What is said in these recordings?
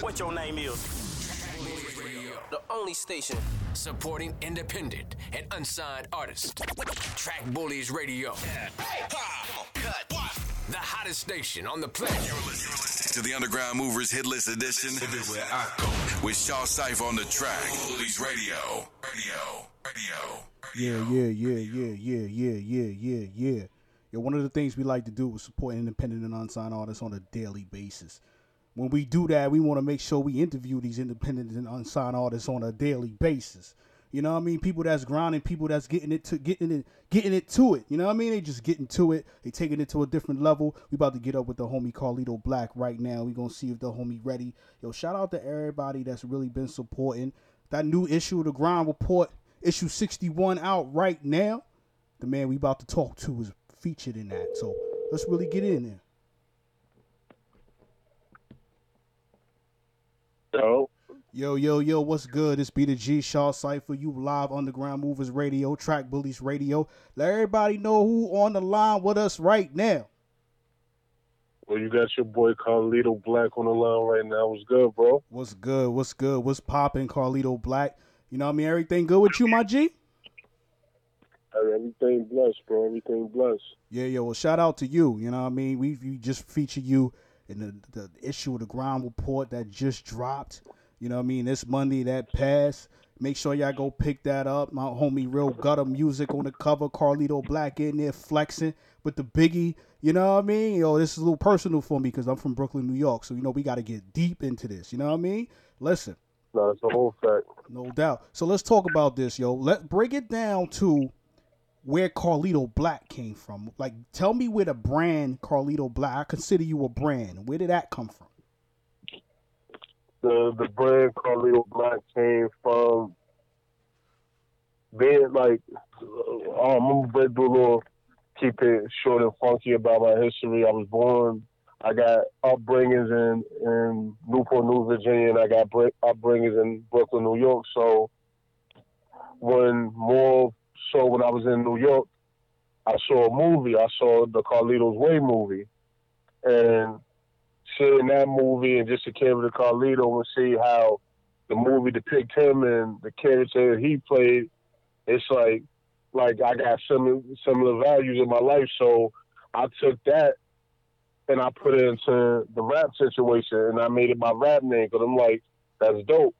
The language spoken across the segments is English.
What your name is? The only station supporting independent and unsigned artists. Track Bullies Radio. The hottest station on the planet. to the Underground Movers Hit List Edition with Shaw Cypher on the track. Bullies Radio. Radio. Radio. Yeah, yeah, yeah, yeah, yeah, yeah, yeah, yeah, yeah. Yo, one of the things we like to do is support independent and unsigned artists on a daily basis. When we do that, we want to make sure we interview these independent and unsigned artists on a daily basis. You know what I mean? People that's grinding, people that's getting it to getting it getting it to it. You know what I mean? They just getting to it. They taking it to a different level. We about to get up with the homie Carlito Black right now. We gonna see if the homie ready. Yo, shout out to everybody that's really been supporting that new issue of the Grind Report, issue 61 out right now. The man we about to talk to is featured in that. So let's really get in there. Yo, Yo, yo, yo, what's good? It's Be the G Shaw Cypher. You live Underground Movers Radio, Track Bullies Radio. Let everybody know who on the line with us right now. well, you got your boy Carlito Black on the line right now. What's good, bro? What's good? What's good? What's popping, Carlito Black? You know what I mean? Everything good with you, my G? Everything blessed, bro. Everything blessed. Yeah, yo, well, shout out to you. You know what I mean? We, we just featured you in the, the issue of the Grind Report that just dropped. You know what I mean? This Monday that passed. Make sure y'all go pick that up. My homie Real Gutter Music on the cover. Carlito Black in there flexing with the biggie. You know what I mean? Yo, this is a little personal for me because I'm from Brooklyn, New York. So, you know, we got to get deep into this. You know what I mean? Listen. No, it's a whole fact. No doubt. So let's talk about this, yo. Let break it down to where Carlito Black came from. Like, tell me where the brand Carlito Black. I consider you a brand. Where did that come from? The the brand Carlito Black came from being like, um, I'm gonna do a little keep it short and funky about my history. I was born. I got upbringings in in Newport News, Virginia, and I got br- upbringings in Brooklyn, New York. So when more so when I was in New York, I saw a movie. I saw the Carlito's Way movie, and seeing that movie and just came to Carlito and see how the movie depict him and the character he played, it's like like I got similar similar values in my life. So I took that and I put it into the rap situation and I made it my rap name because I'm like, that's dope.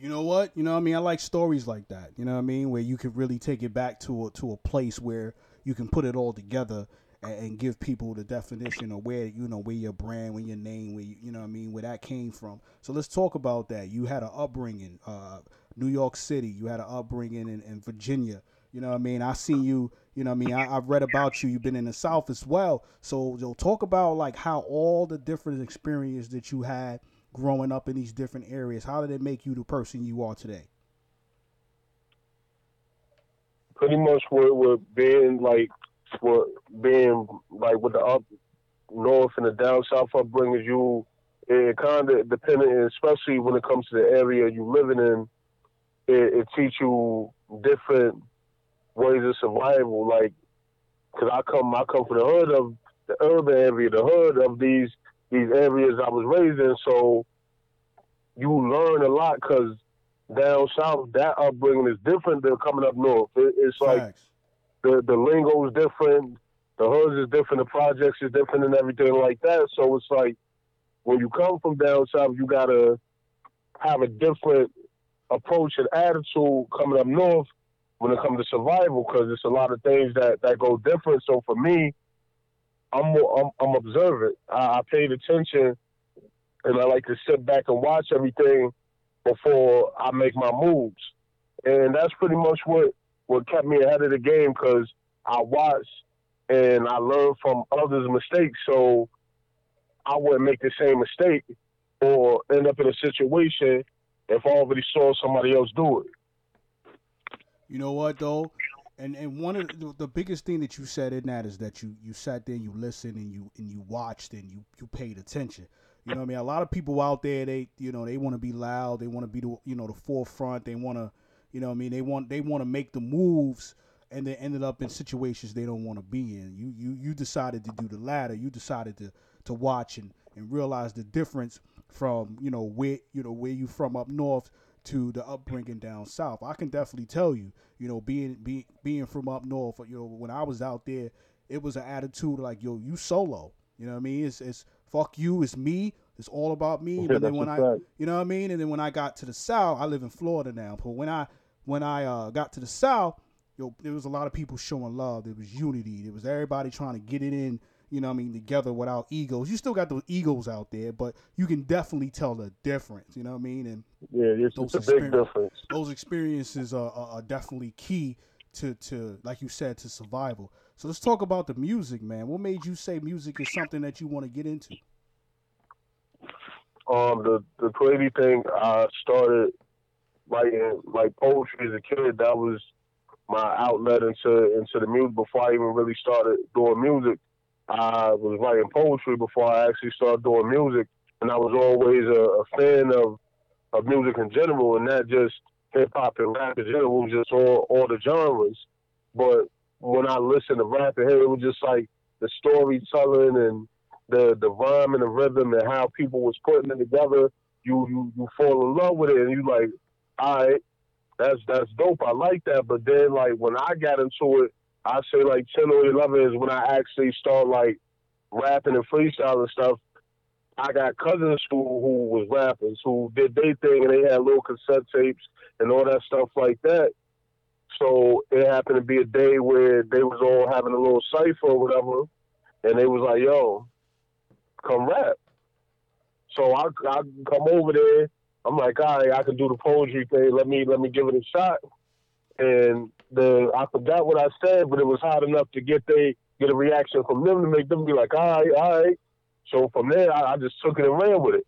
You know what? You know what I mean? I like stories like that. You know what I mean? Where you could really take it back to a, to a place where you can put it all together and, and give people the definition of where you know where your brand, where your name, where you, you know what I mean, where that came from. So let's talk about that. You had an upbringing, uh, New York City. You had an upbringing in, in Virginia. You know what I mean? I seen you. You know what I mean? I, I've read about you. You've been in the South as well. So you'll talk about like how all the different experiences that you had growing up in these different areas. How did it make you the person you are today? Pretty much with, with being like with being like with the up north and the down south upbringings, you it kind of depending, especially when it comes to the area you living in, it, it teach you different ways of survival. Like, cause I come, I come from the hood of the urban area, the hood of these these areas I was raised in. So you learn a lot because down south, that upbringing is different than coming up north. It, it's like Facts. the the lingo is different, the hoods is different, the projects is different, and everything like that. So it's like when you come from down south, you gotta have a different approach and attitude coming up north when it comes to survival because it's a lot of things that that go different. So for me, I'm I'm, I'm observant. I, I paid attention, and I like to sit back and watch everything before I make my moves. And that's pretty much what what kept me ahead of the game because I watched and I learned from others' mistakes, so I wouldn't make the same mistake or end up in a situation if I already saw somebody else do it. You know what though? And and one of the, the biggest thing that you said in that is that you you sat there and you listened and you and you watched and you you paid attention. You know what I mean? A lot of people out there they you know they want to be loud, they want to be the you know the forefront, they want to you know what I mean they want they want to make the moves and they ended up in situations they don't want to be in. You you you decided to do the latter. You decided to to watch and and realize the difference from you know where you know where you from up north to the upbringing down south. I can definitely tell you, you know, being being being from up north, you know, when I was out there, it was an attitude like, yo, you solo. You know what I mean? It's it's fuck you, it's me. It's all about me. Yeah, but then when I, fact. you know what I mean? And then when I got to the south, I live in Florida now. But when I when I uh, got to the south, yo, there was a lot of people showing love. There was unity. There was everybody trying to get it in. You know what I mean? Together without egos. You still got those egos out there, but you can definitely tell the difference. You know what I mean? And Yeah, it's, Those it's a big difference. those experiences are, are, are definitely key to, to like you said to survival so let's talk about the music man what made you say music is something that you want to get into um the the crazy thing I started writing like poetry as a kid. That was my outlet into into the music before I even really started doing music. I was writing poetry before I actually started doing music, and I was always a, a fan of of music in general, and not just hip hop and rap in general, just all all the genres. But when I listened to rap and hip, it was just like the storytelling and the the rhyme and the rhythm and how people was putting it together, you you you fall in love with it and you like, all right, that's that's dope. I like that. But then like when I got into it, I say like ten or eleven is when I actually start like rapping and freestyle and stuff. I got cousins who who was rappers who did their thing and they had little cassette tapes and all that stuff like that. So it happened to be a day where they was all having a little cipher or whatever, and they was like, "Yo, come rap." So I I come over there. I'm like, all right, I can do the poetry thing. Let me let me give it a shot. And the I forgot what I said, but it was hot enough to get they get a reaction from them to make them be like, all right, all right. So from there, I, I just took it and ran with it.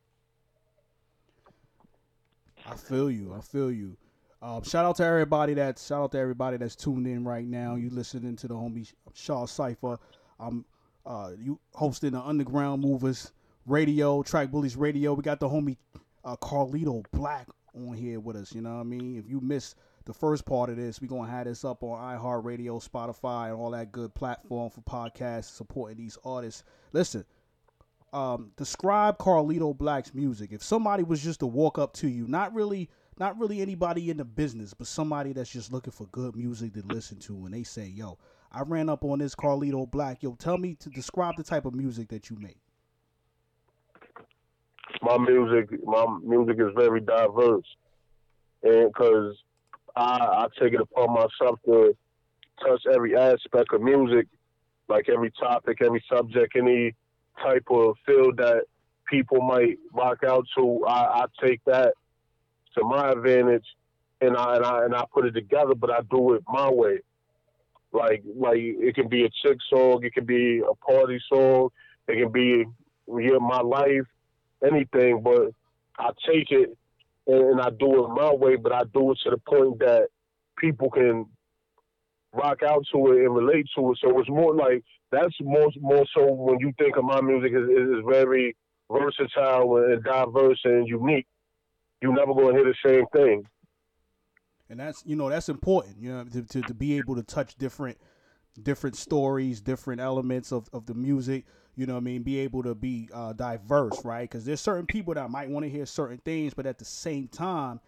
i feel you. I feel you. Um, shout out to everybody that shout out to everybody that's tuned in right now. You listening to the homie shaw cipher i'm uh, you hosting the underground movers radio track bullies radio. We got the homie uh, carlito black on here with us you know what i mean? If you missed the first part of this we're gonna have this up on iheartradio spotify and all that good platform for podcasts supporting these artists listen um, describe Carlito Black's music. If somebody was just to walk up to you, not really, not really anybody in the business, but somebody that's just looking for good music to listen to, and they say, "Yo, I ran up on this Carlito Black. Yo, tell me to describe the type of music that you make." my music my music is very diverse and because I, I take it upon myself to touch every aspect of music like every topic every subject any type of field that people might rock out to. I, I take that to my advantage and I, and I and I put it together but i do it my way. Like like it can be a chick song it can be a party song it can be yeah, my life anything, but I take it and, and I do it my way, but I do it to the point that people can rock out to it and relate to it. So it's more like that's more more so when you think of my music is is very versatile and diverse and unique. You never gonna hear the same thing. and that's you know that's important you know to, to, to be able to touch different different stories different elements of, of the music you know what i mean be able to be uh, diverse right because there's certain people that might want to hear certain things but at the same time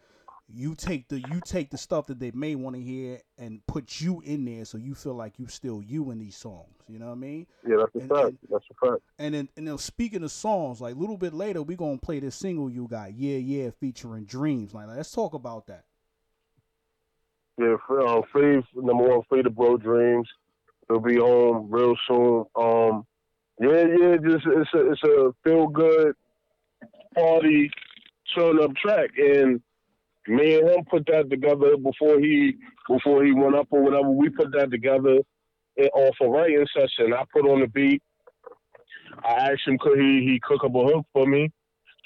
you take the you take the stuff that they may want to hear and put you in there so you feel like you still you in these songs you know what i mean Yeah, that's a And- fact. and- That's a fact. and then, and then speaking of songs, like a little bit later, we gonna play this single you got, yeah, yeah, featuring Dreams. Like, let's talk about that. Yeah, free, um, free number one, free to blow dreams. He'll be home real soon. Um, yeah, yeah, just it's a it's a feel good party turn up track, and me and him put that together before he before he went up or whatever. We put that together off a writing session. I put on the beat. I asked him could he he cook up a hook for me.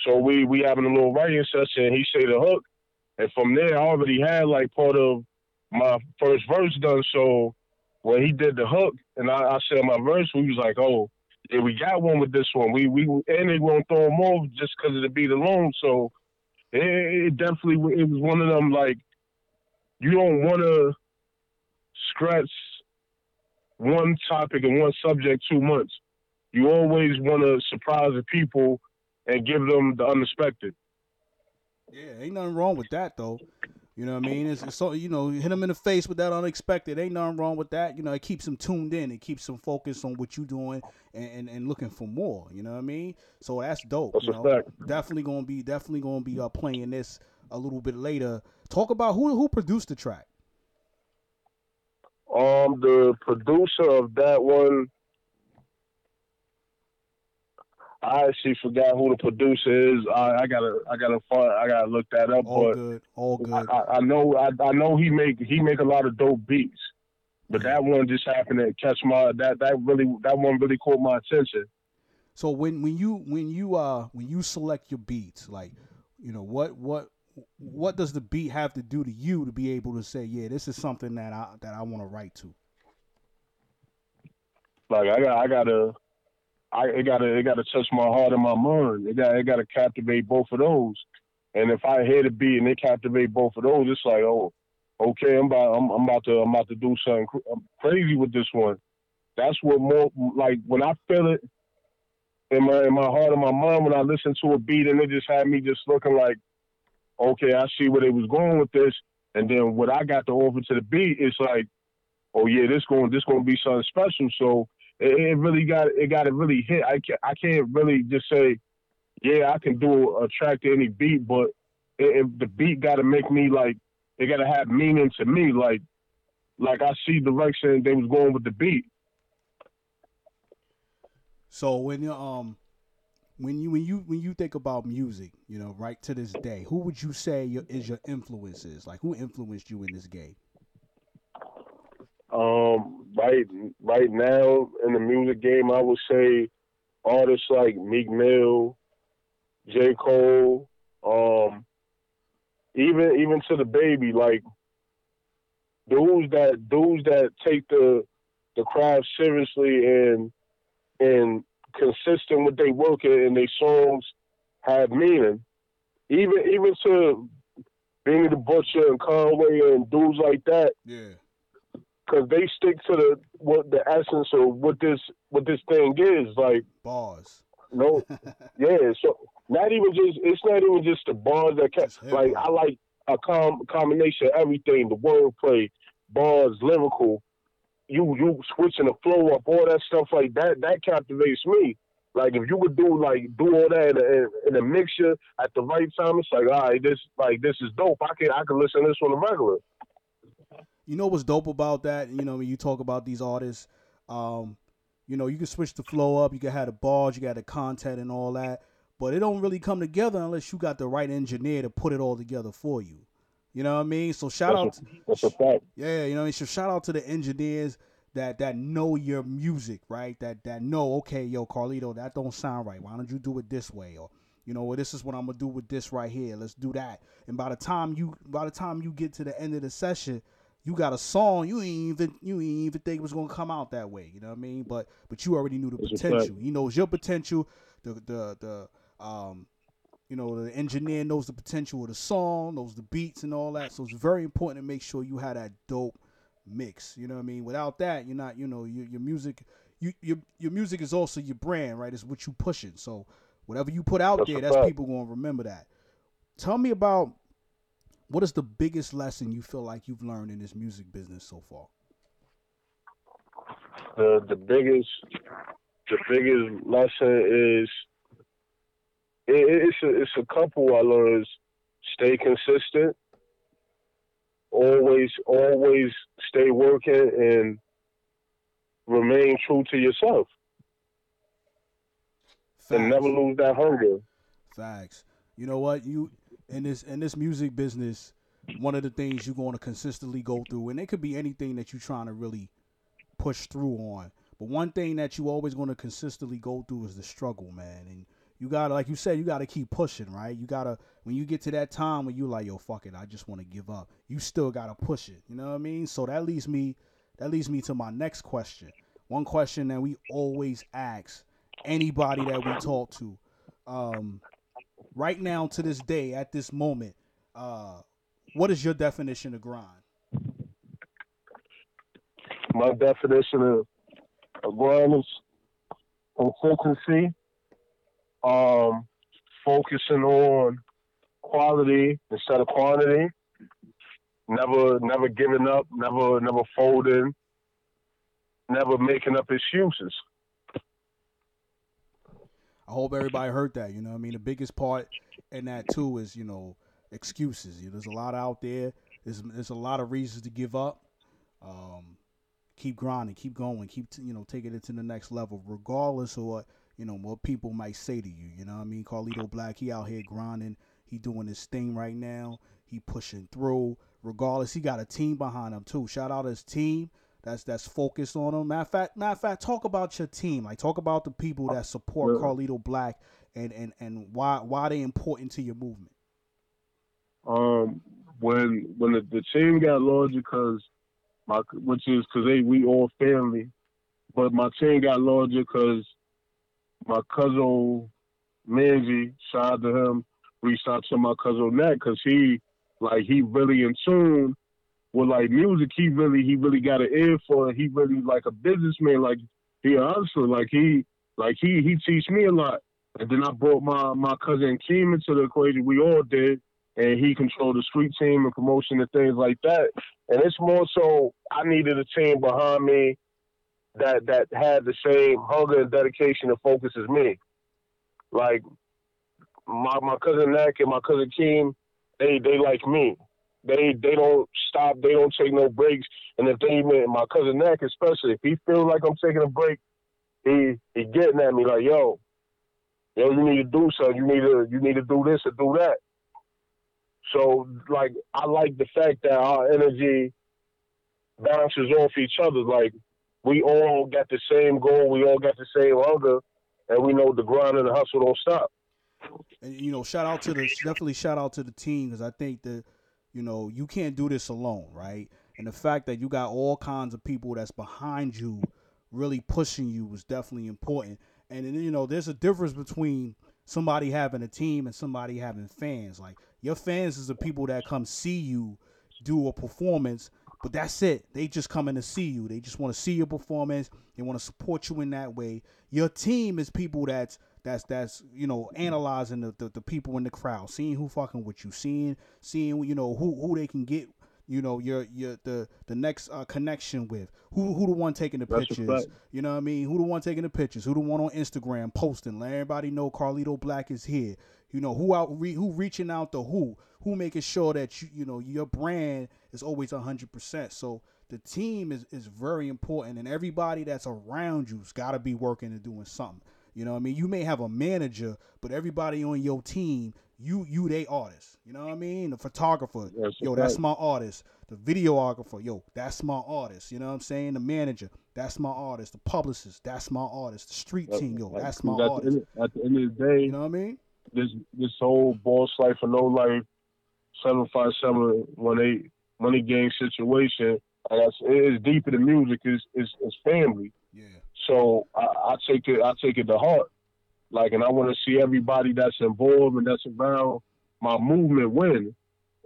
So we we having a little writing session. He say the hook, and from there I already had like part of my first verse done. So when he did the hook and I, I said my verse, we was like, oh, we got one with this one. We we and they won't throw them off just because of the beat alone. So it, it definitely it was one of them like you don't want to stress one topic and one subject too much. You always want to surprise the people and give them the unexpected. Yeah, ain't nothing wrong with that though. You know what I mean? It's, so you know, hit them in the face with that unexpected. Ain't nothing wrong with that. You know, it keeps them tuned in. It keeps them focused on what you doing and, and, and looking for more. You know what I mean? So that's dope. That's you know? Definitely gonna be definitely gonna be uh, playing this a little bit later. Talk about who who produced the track. Um, the producer of that one, I actually forgot who the producer is. I, I gotta, I gotta, find, I gotta look that up. All but good, all good. I, I- I know, I, I know he make he make a lot of dope beats. But that one just happened to catch my that that really that one really caught my attention. So when when you when you uh when you select your beats, like you know what what what does the beat have to do to you to be able to say, yeah, this is something that I that I want to write to. Like I got I gotta I it gotta it gotta touch my heart and my mind. It got it gotta captivate both of those. And if I hear the beat and it captivate both of those, it's like, oh, okay, I'm about I'm, I'm about to I'm about to do something cr- um, crazy with this one. That's what more like when I feel it in my in my heart and my mind when I listen to a beat and it just had me just looking like, okay, I see where they was going with this, and then what I got to offer to the beat it's like, oh yeah, this going this going to be something special. So it, it really got it got to really hit. I can't I can't really just say, yeah, I can do a track to any beat, but it, it, the beat got to make me like it got to have meaning to me. Like like I see direction they was going with the beat. So when you um when you when you when you think about music, you know, right to this day, who would you say your, is your influences? Like who influenced you in this game? Um, right, right now in the music game, I would say artists like Meek Mill, J. Cole, um, even even to DaBaby, like dudes that dudes that take the the craft seriously and and consistent with their work and their songs have meaning. Even even to Benny the Butcher and Conway and dudes like that, Yeah. Because they stick to the what the essence of what this what this thing is. Like Bars. no, yeah. So not even just it's not even just the bars that Just ca- like. I like a com- combination of everything: the wordplay, bars, lyrical. You you switching the flow up, all that stuff like that. That captivates me. Like if you could do like do all that in a, in a mixture at the right time, it's like all right, this like this is dope. I can I can listen to this on a regular. You know what's dope about that? You know, when you talk about these artists, um, you know, you can switch the flow up, you can have the bars, you got the content and all that, but it don't really come together unless you got the right engineer to put it all together for you. You know what I mean? So shout out, That's a, that's a fact. yeah, you know, so shout out to the engineers that that know your music, right? That that know, okay, yo, Carlito, that don't sound right. Why don't you do it this way? Or you know, well, this is what I'm gonna do with this right here. Let's do that. And by the time you by the time you get to the end of the session, you got a song you ain't even you ain't even think it was gonna come out that way. You know what I mean? But but you already knew the fact. potential. He knows your potential. The the the um you know the engineer knows the potential of the song, knows the beats and all that. So it's very important to make sure you have that dope mix. You know what I mean? Without that, you're not. You know your your music. You, your your music is also your brand, right? It's what you pushing. So whatever you put out That's there, that's fact. people gonna remember that. Tell me about what is the biggest lesson you feel like you've learned in this music business so far? the the biggest the biggest lesson is it, it's a, it's a couple I learned. is Stay consistent. Always always stay working and remain true to yourself and never lose that hunger. Facts. You know what? You in this in this music business, one of the things you're going to consistently go through, and it could be anything that you're trying to really push through on. But one thing that you always going to consistently go through is the struggle, man. And you gotta, like you said, you gotta keep pushing, right? You gotta when you get to that time when you like, yo, fuck it, I just want to give up. You still gotta push it. You know what I mean? So that leads me, that leads me to my next question. One question that we always ask anybody that we talk to. Um, right now to this day at this moment uh what is your definition of grind my definition of, of grind is consistency, um, focusing on quality instead of quantity, never never giving up, never never folding, never making up excuses. I hope everybody heard that. You know, what I mean, the biggest part in that too is you know excuses. You know, there's a lot out there. There's there's a lot of reasons to give up. Um, keep grinding, keep going, keep t- you know taking it to the next level, regardless of what you know what people might say to you. You know, what I mean, Carlito Black, he out here grinding. He doing his thing right now. He pushing through. Regardless, he got a team behind him too. Shout out to his team that's that's focused on them. Matter of fact, matter of fact, talk about your team. Like talk about the people that support Yeah. Carlito Black and and and why why they important to your movement. um, when when the, the team got larger, because my which is because they we all family, but my team got larger because my cousin Manzi, shout out to him, reached out to my cousin Nat because he like he really in tune with like music. He really he really got an ear for it. He really like a businessman. Like he a hustler. Like he like he he teach me a lot. And then I brought my my cousin Keem into the equation. We all did and he controlled the street team and promotion and things like that. And it's more so I needed a team behind me that that had the same hunger and dedication and focus as me. Like my my cousin Nack and my cousin Keem, they they like me. They they don't stop. They don't take no breaks. And if they even my cousin Nack especially, if he feels like I'm taking a break, he he getting at me like, yo, yo, you need to do something. You need to you need to do this or do that. So like I like the fact that our energy bounces off each other. Like we all got the same goal, we all got the same hunger, and we know the grind and the hustle don't stop. And you know, shout out to the definitely shout out to the team because I think that you know you can't do this alone, right? And the fact that you got all kinds of people that's behind you, really pushing you, was definitely important. And then, you know, there's a difference between somebody having a team and somebody having fans. Like your fans is the people that come see you do a performance, but that's it. They just come in to see you. They just want to see your performance. They want to support you in that way. Your team is people that's that's that's you know analyzing the, the, the people in the crowd, seeing who fucking with you, seeing seeing you know who who they can get. You know your your the the next uh, connection with who who the one taking the That's pictures. You know what I mean? Who the one taking the pictures? Who the one on Instagram posting? Let everybody know Carlito Black is here. You know who out re, who reaching out to who? Who making sure that you you know your brand is always hundred percent. So the team is is very important, and everybody that's around you's got to be working and doing something. You know what I mean? You may have a manager, but everybody on your team, you you they artist. You know what I mean? The photographer, a yo, that's my artist. The videographer, yo, that's my artist. You know what I'm saying? The manager, that's my artist. The publicist, that's my artist. The street team, yo, that's my at, artist. end, at the end of the day, You know what I mean? this this whole boss life or no life, seven five seven one eight money game situation. Like I said, it's deeper than music. It's it's, it's family. Yeah. So I, I take it I take it to heart. Like, and I want to see everybody that's involved and that's around my movement win.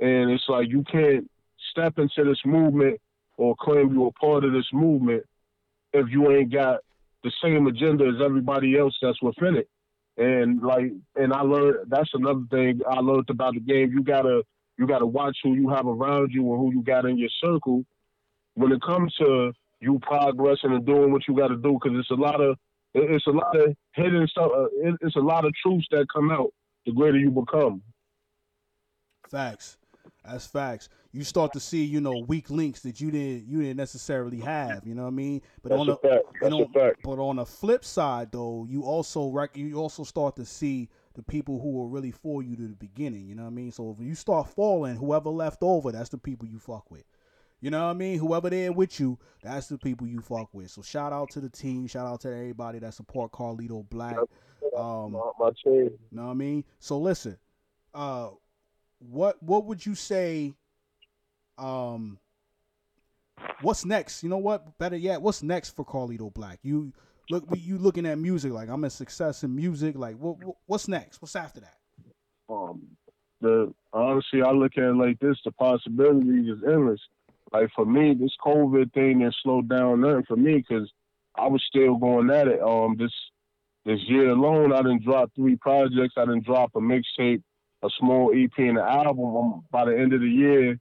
And it's like you can't step into this movement or claim you're a part of this movement if you ain't got the same agenda as everybody else that's within it. And like, and I learned that's another thing I learned about the game. You gotta you gotta watch who you have around you and who you got in your circle when it comes to you progressing and doing what you got to do. Because it's a lot of it's a lot of hidden stuff. uh, It's a lot of truths that come out the greater you become. Facts. That's facts. You start to see, you know, weak links that you didn't you didn't necessarily have. You know what I mean? But That's on the fact. and That's a fact. But on the flip side, though, you also rec- you also start to see the people who were really for you to the beginning. You know what I mean? So if you start falling, whoever left over, that's the people you fuck with. You know what I mean? Whoever there with you, that's the people you fuck with. So shout out to the team. Shout out to everybody that support Carlito Black. Um, My, my team. know what I mean? So listen, uh, what what would you say? Um, what's next? You know what? Better yet, what's next for Carlito Black? You look, you looking at music like I'm a success in music. Like what, what what's next? What's after that? Um, the honestly, I look at it like this: the possibilities is endless. Like for me, this COVID thing has slowed down nothing for me because I was still going at it. Um, this this year alone, I didn't drop three projects. I didn't drop a mixtape, a small EP, and an album. Um, by the end of the year,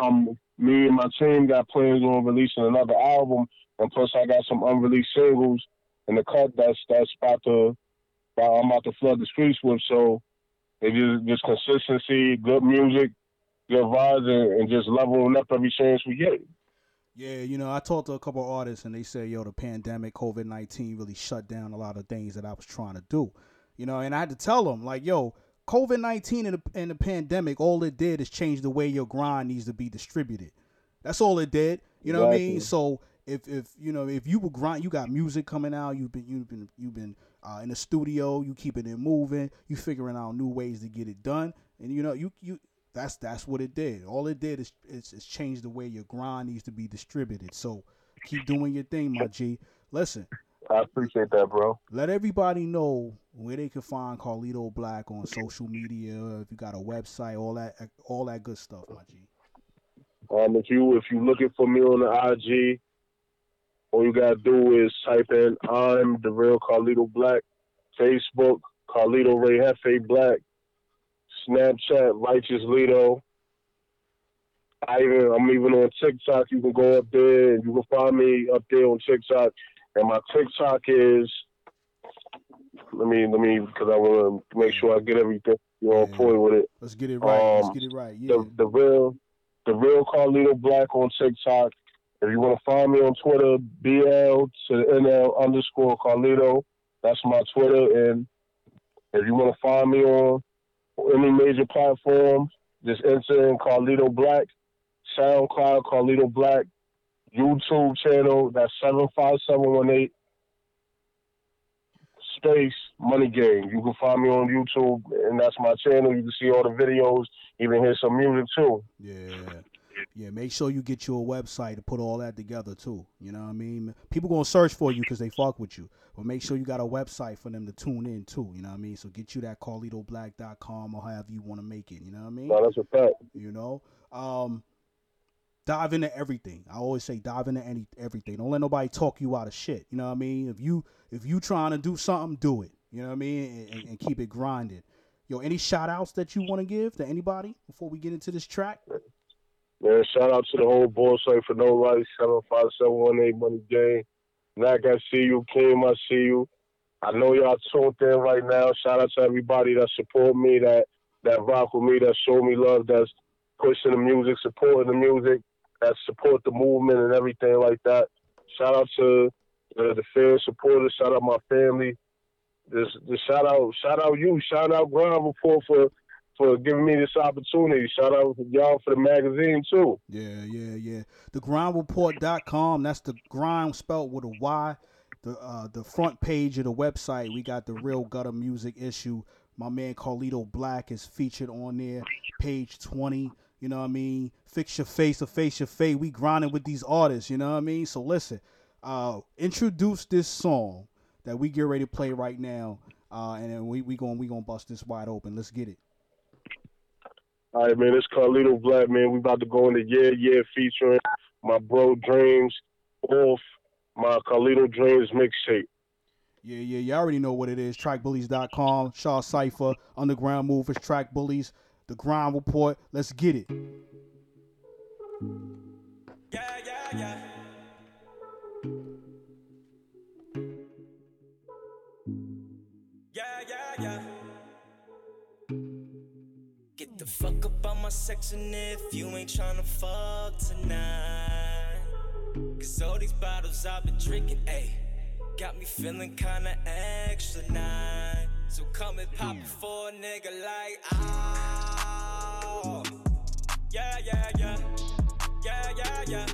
um, me and my team got plans on releasing another album, and plus I got some unreleased singles in the cut that's that's about to I'm about to flood the streets with. So it just just consistency, good music, good vibes, and, and just leveling up every chance we get. Yeah, you know, I talked to a couple artists and they said, yo, the pandemic, COVID 19 really shut down a lot of things that I was trying to do. You know, and I had to tell them, like, yo, COVID 19 and, and the pandemic, all it did is change the way your grind needs to be distributed. That's all it did. You know exactly. what I mean? So if if you know if you were grind, you got music coming out. You've been you've been you've been uh, in the studio. You keeping it moving. You figuring out new ways to get it done. And you know you you that's that's what it did. All it did is, is, is change the way your grind needs to be distributed. So keep doing your thing, my G. Listen. I appreciate that, bro. Let everybody know where they can find Carlito Black on social media. If you got a website, all that, all that good stuff, my G. Um, if you if you looking for me on the IG, all you gotta do is type in I'm the real Carlito Black, Facebook Carlito Ray Hefe Black, Snapchat Righteous Lito. I even I'm even on TikTok. You can go up there and you can find me up there on TikTok. And my TikTok is let me let me because I want to make sure I get everything you know yeah. point with it. Let's get it right. Um, Let's get it right. Yeah. The, the real the real Carlito Black on TikTok. If you want to find me on Twitter, BL to NL underscore Carlito. That's my Twitter. And if you want to find me on any major platform, just enter in Carlito Black, SoundCloud Carlito Black, YouTube channel. That's seven five seven one eight space money game. You can find me on YouTube, and that's my channel. You can see all the videos, even hear some music too. Yeah. Yeah, make sure you get your website to put all that together too. You know what I mean? People gonna search for you because they fuck with you, but make sure you got a website for them to tune in too. You know what I mean? So get you that CarlitoBlack.com or however you want to make it. You know what I mean? No, that's a fact. You know, um, dive into everything. I always say dive into any everything. Don't let nobody talk you out of shit. You know what I mean? If you if you trying to do something, do it. You know what I mean? And, and keep it grinded. Yo, any shout outs that you want to give to anybody before we get into this track? Man, shout out to the whole site for no life, 75718 Money Game. Mac, I see you. Kim, I see you. I know y'all tuned in right now. Shout out to everybody that support me, that that rock with me, that show me love, that's pushing the music, supporting the music, that support the movement and everything like that. Shout out to the, the fans, supporters. Shout out my family. Just, just shout out, shout out you. Shout out Grind Report for for giving me this opportunity. Shout out to y'all for the magazine too. Yeah, yeah, yeah. The grindreport.com, that's the grind spelled with a Y. The uh, the front page of the website, we got the real gutter music issue. My man Carlito Black is featured on there, page 20. You know what I mean? Fix your face or face your fate. We grinding with these artists, you know what I mean? So listen, uh, introduce this song that we get ready to play right now. Uh, and then we we going we gonna bust this wide open. Let's get it. All right, man. It's Carlito Black, man. We about to go into Yeah Yeah featuring my bro Dreams off my Carlito Dreams mixtape. Yeah, yeah, you already know what it is. Trackbullies.com, Shaw Cypher, Underground Movers, Track Bullies, The Grind Report. Let's get it. Yeah, yeah, yeah. The fuck up on my section if you ain't tryna fuck tonight. Cause all these bottles I've been drinking, ayy, got me feeling kinda extra nice. So come and pop it for a nigga like, oh. Yeah, yeah, yeah. Yeah, yeah, yeah.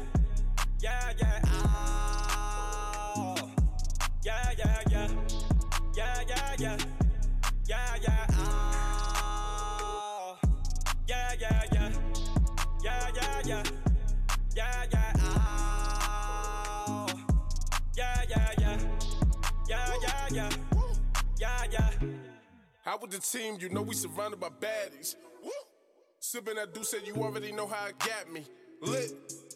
Yeah, yeah, oh. Yeah, yeah, yeah. Yeah, team, you know we surrounded by baddies. Sipping that D'ussé you already know how it got me. Lit.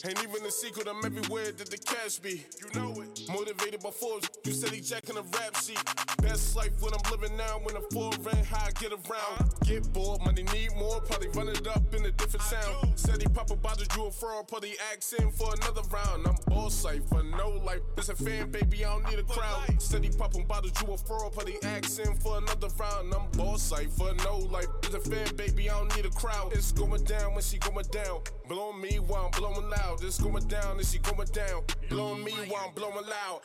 Ain't even a secret, I'm everywhere that the cash be. You know it. Motivated by Forbes, you said he jacking a rap sheet. Best life when I'm living now, when the foreign how I get around. Get bored, money need more, probably run it up in a different sound. Said he pop a bottle, drew a fraud, probably in for another round. I'm boss life for no life. It's a fan, baby, I don't need a crowd. Said he pop a bottle, drew a fraud, probably in for another round. I'm boss life for no life. It's a fan, baby, I don't need a crowd. It's going down when she going down. Blowing me while I'm blowing loud. It's going down and she going down. Blowing me while I'm blowing loud. Oh,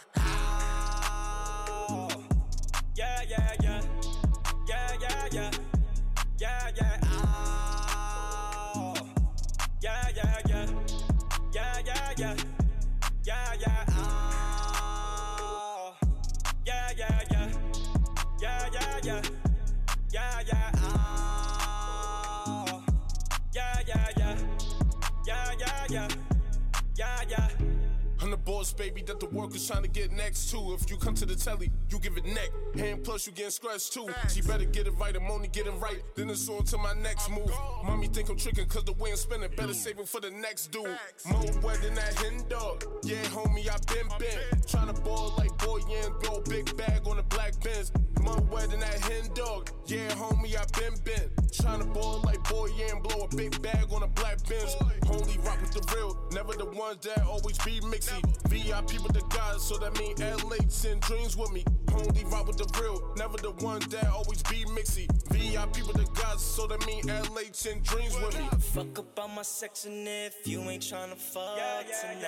boss, baby, that the workers trying to get next to. If you come to the telly, you give it neck. Hand plus, you getting scratched too. She better get it right, I'm only getting right. Then it's on to my next move. Mommy think I'm tricking cause the way I'm spinning. Better save it for the next dude. More wet than that hen dog. Yeah, homie, I been bent. Tryna ball like boy and blow big bag on the black Benz. More wet than that hen dog. Yeah, homie, I been bent. Tryna ball like boy and blow a big bag on a black Benz. Only rock with the real, never the ones that always be mixy. VIP with the guys, so that mean LA send dreams with me. Only rock with the real, never the ones that always be mixy. VIP with the guys, so that mean LA send dreams with me. Fuck up on my section if you ain't tryna fuck tonight.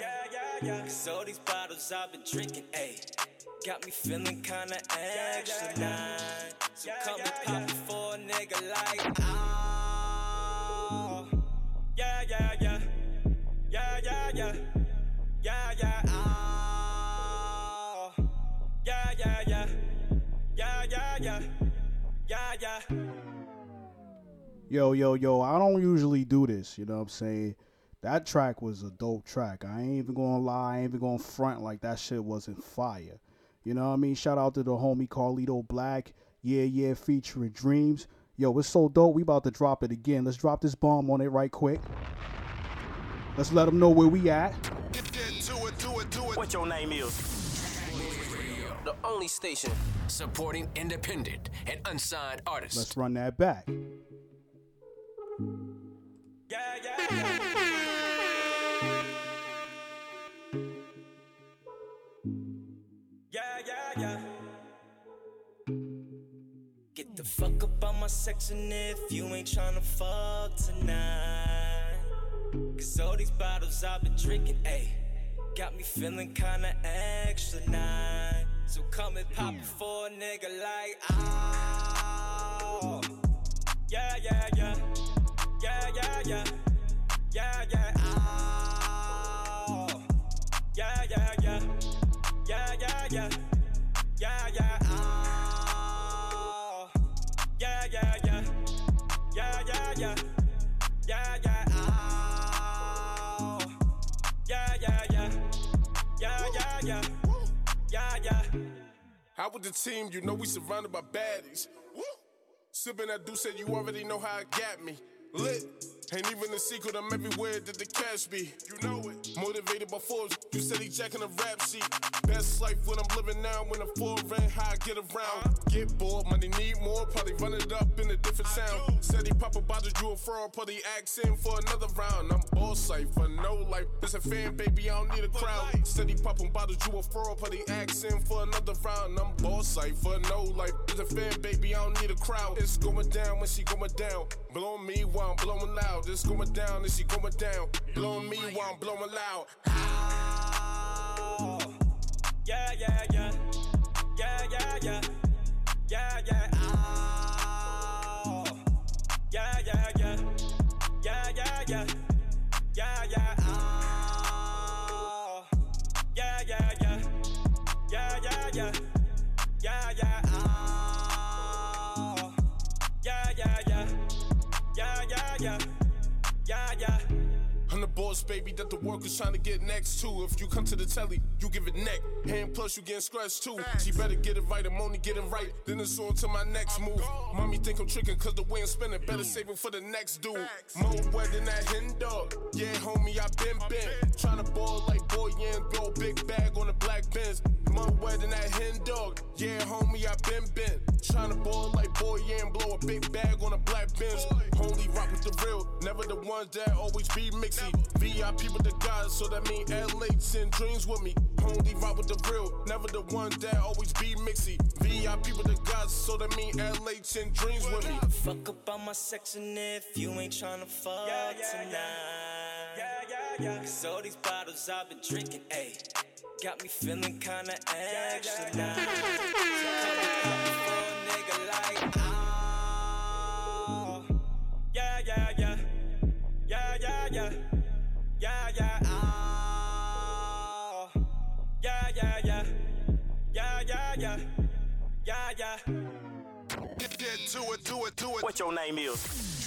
Yeah, yeah, yeah. Cause all these bottles I've been drinking, ayy, got me feeling kinda extra nice. So come and pop it for a nigga like, oh, Yeah, yeah, yeah. Yeah, yeah, yeah. Yeah, yeah. oh, Yeah, yeah, yeah. Yeah, yeah, yeah. Yeah, yeah. Yo, yo, yo, I don't usually do this, you know what I'm saying? That track was a dope track. I ain't even gonna lie, I ain't even gonna front like that shit wasn't fire. You know what I mean? Shout out to the homie Carlito Black, yeah, yeah, featuring Dreams. Yo, it's so dope, we about to drop it again. Let's drop this bomb on it right quick. Let's let them know where we at. Get, get to it, do it, do it. What your name is? The only station. Supporting independent and unsigned artists. Let's run that back. My section if you ain't tryna fuck tonight. Cause all these bottles I've been drinking, ayy, got me feeling kinda extra nice. So come and pop it for a nigga like, oh, Yeah, yeah, yeah. Yeah, yeah, yeah. Yeah, yeah. oh, Yeah, yeah, yeah. Yeah, yeah, yeah. Yeah, Yeah, yeah, yeah. Yeah, yeah. Yeah, yeah, yeah. Yeah, yeah, yeah. Yeah. Out with the team, you know we surrounded by baddies. Sipping that D'ussé you already know how it got me. Lit. Ain't even a secret, I'm everywhere that the cash be. You know it. Motivated by Forbes, you said he jacking a rap sheet. Best life when I'm living now, when the foreign how I get around. Get bored, money need more, probably run it up in a different sound. Said he pop a bottle, drew a fraud, probably in for another round. I'm boss life for no life. It's a fan, baby, I don't need a crowd. Said he pop a bottle, drew a fraud, probably in for another round. I'm boss life for no life. It's a fan, baby, I don't need a crowd. It's going down when she going down. Blowing me while I'm blowing loud. It's going down and she going down. Blowing me while I'm blowing loud. Oh. Yeah, yeah, yeah. Yeah, yeah, yeah. Yeah, yeah. Yeah, yeah, yeah. Yeah, yeah, yeah. Yeah, baby, that the workers trying to get next to. If you come to the telly, you give it neck. Hand plus, you getting scratched too. She better get it right, I'm only getting right. Then it's on to my next move. Mommy think I'm tricking cause the way I'm spinning. Better save it for the next dude. More wet than that hen dog. Yeah, homie, I been bent. Tryna ball like boy and go big bag on the black Benz. More wet than that hen dog. Yeah, homie, I been bent. Tryna ball like boy and blow a big bag on a black Benz. Only rock with the real, never the ones that always be mixy. VIP with the guys, so that mean LA send dreams with me. Only rock with the real, never the ones that always be mixy. VIP with the guys, so that mean LA send dreams with me. Fuck up on my section if you ain't tryna fuck tonight. Cause all these bottles I've been drinking, ayy, got me feeling kinda extra now. Do it, do it. What your name is?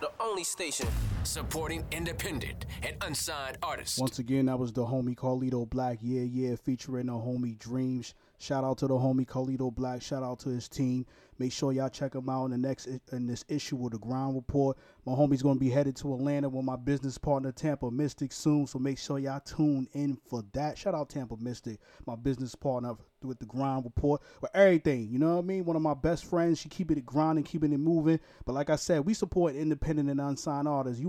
The only station. Supporting independent and unsigned artists. Once again, that was the homie Carlito Black, yeah, yeah, featuring the homie Dreams. Shout out to the homie Carlito Black. Shout out to his team. Make sure y'all check him out in the next in this issue of the Grind Report. My homie's gonna be headed to Atlanta with my business partner Tampa Mystic soon, so make sure y'all tune in for that. Shout out Tampa Mystic, my business partner with the Grind Report, with everything. You know what I mean? One of my best friends. She keeping it grinding, keeping it moving. But like I said, we support independent and unsigned artists. You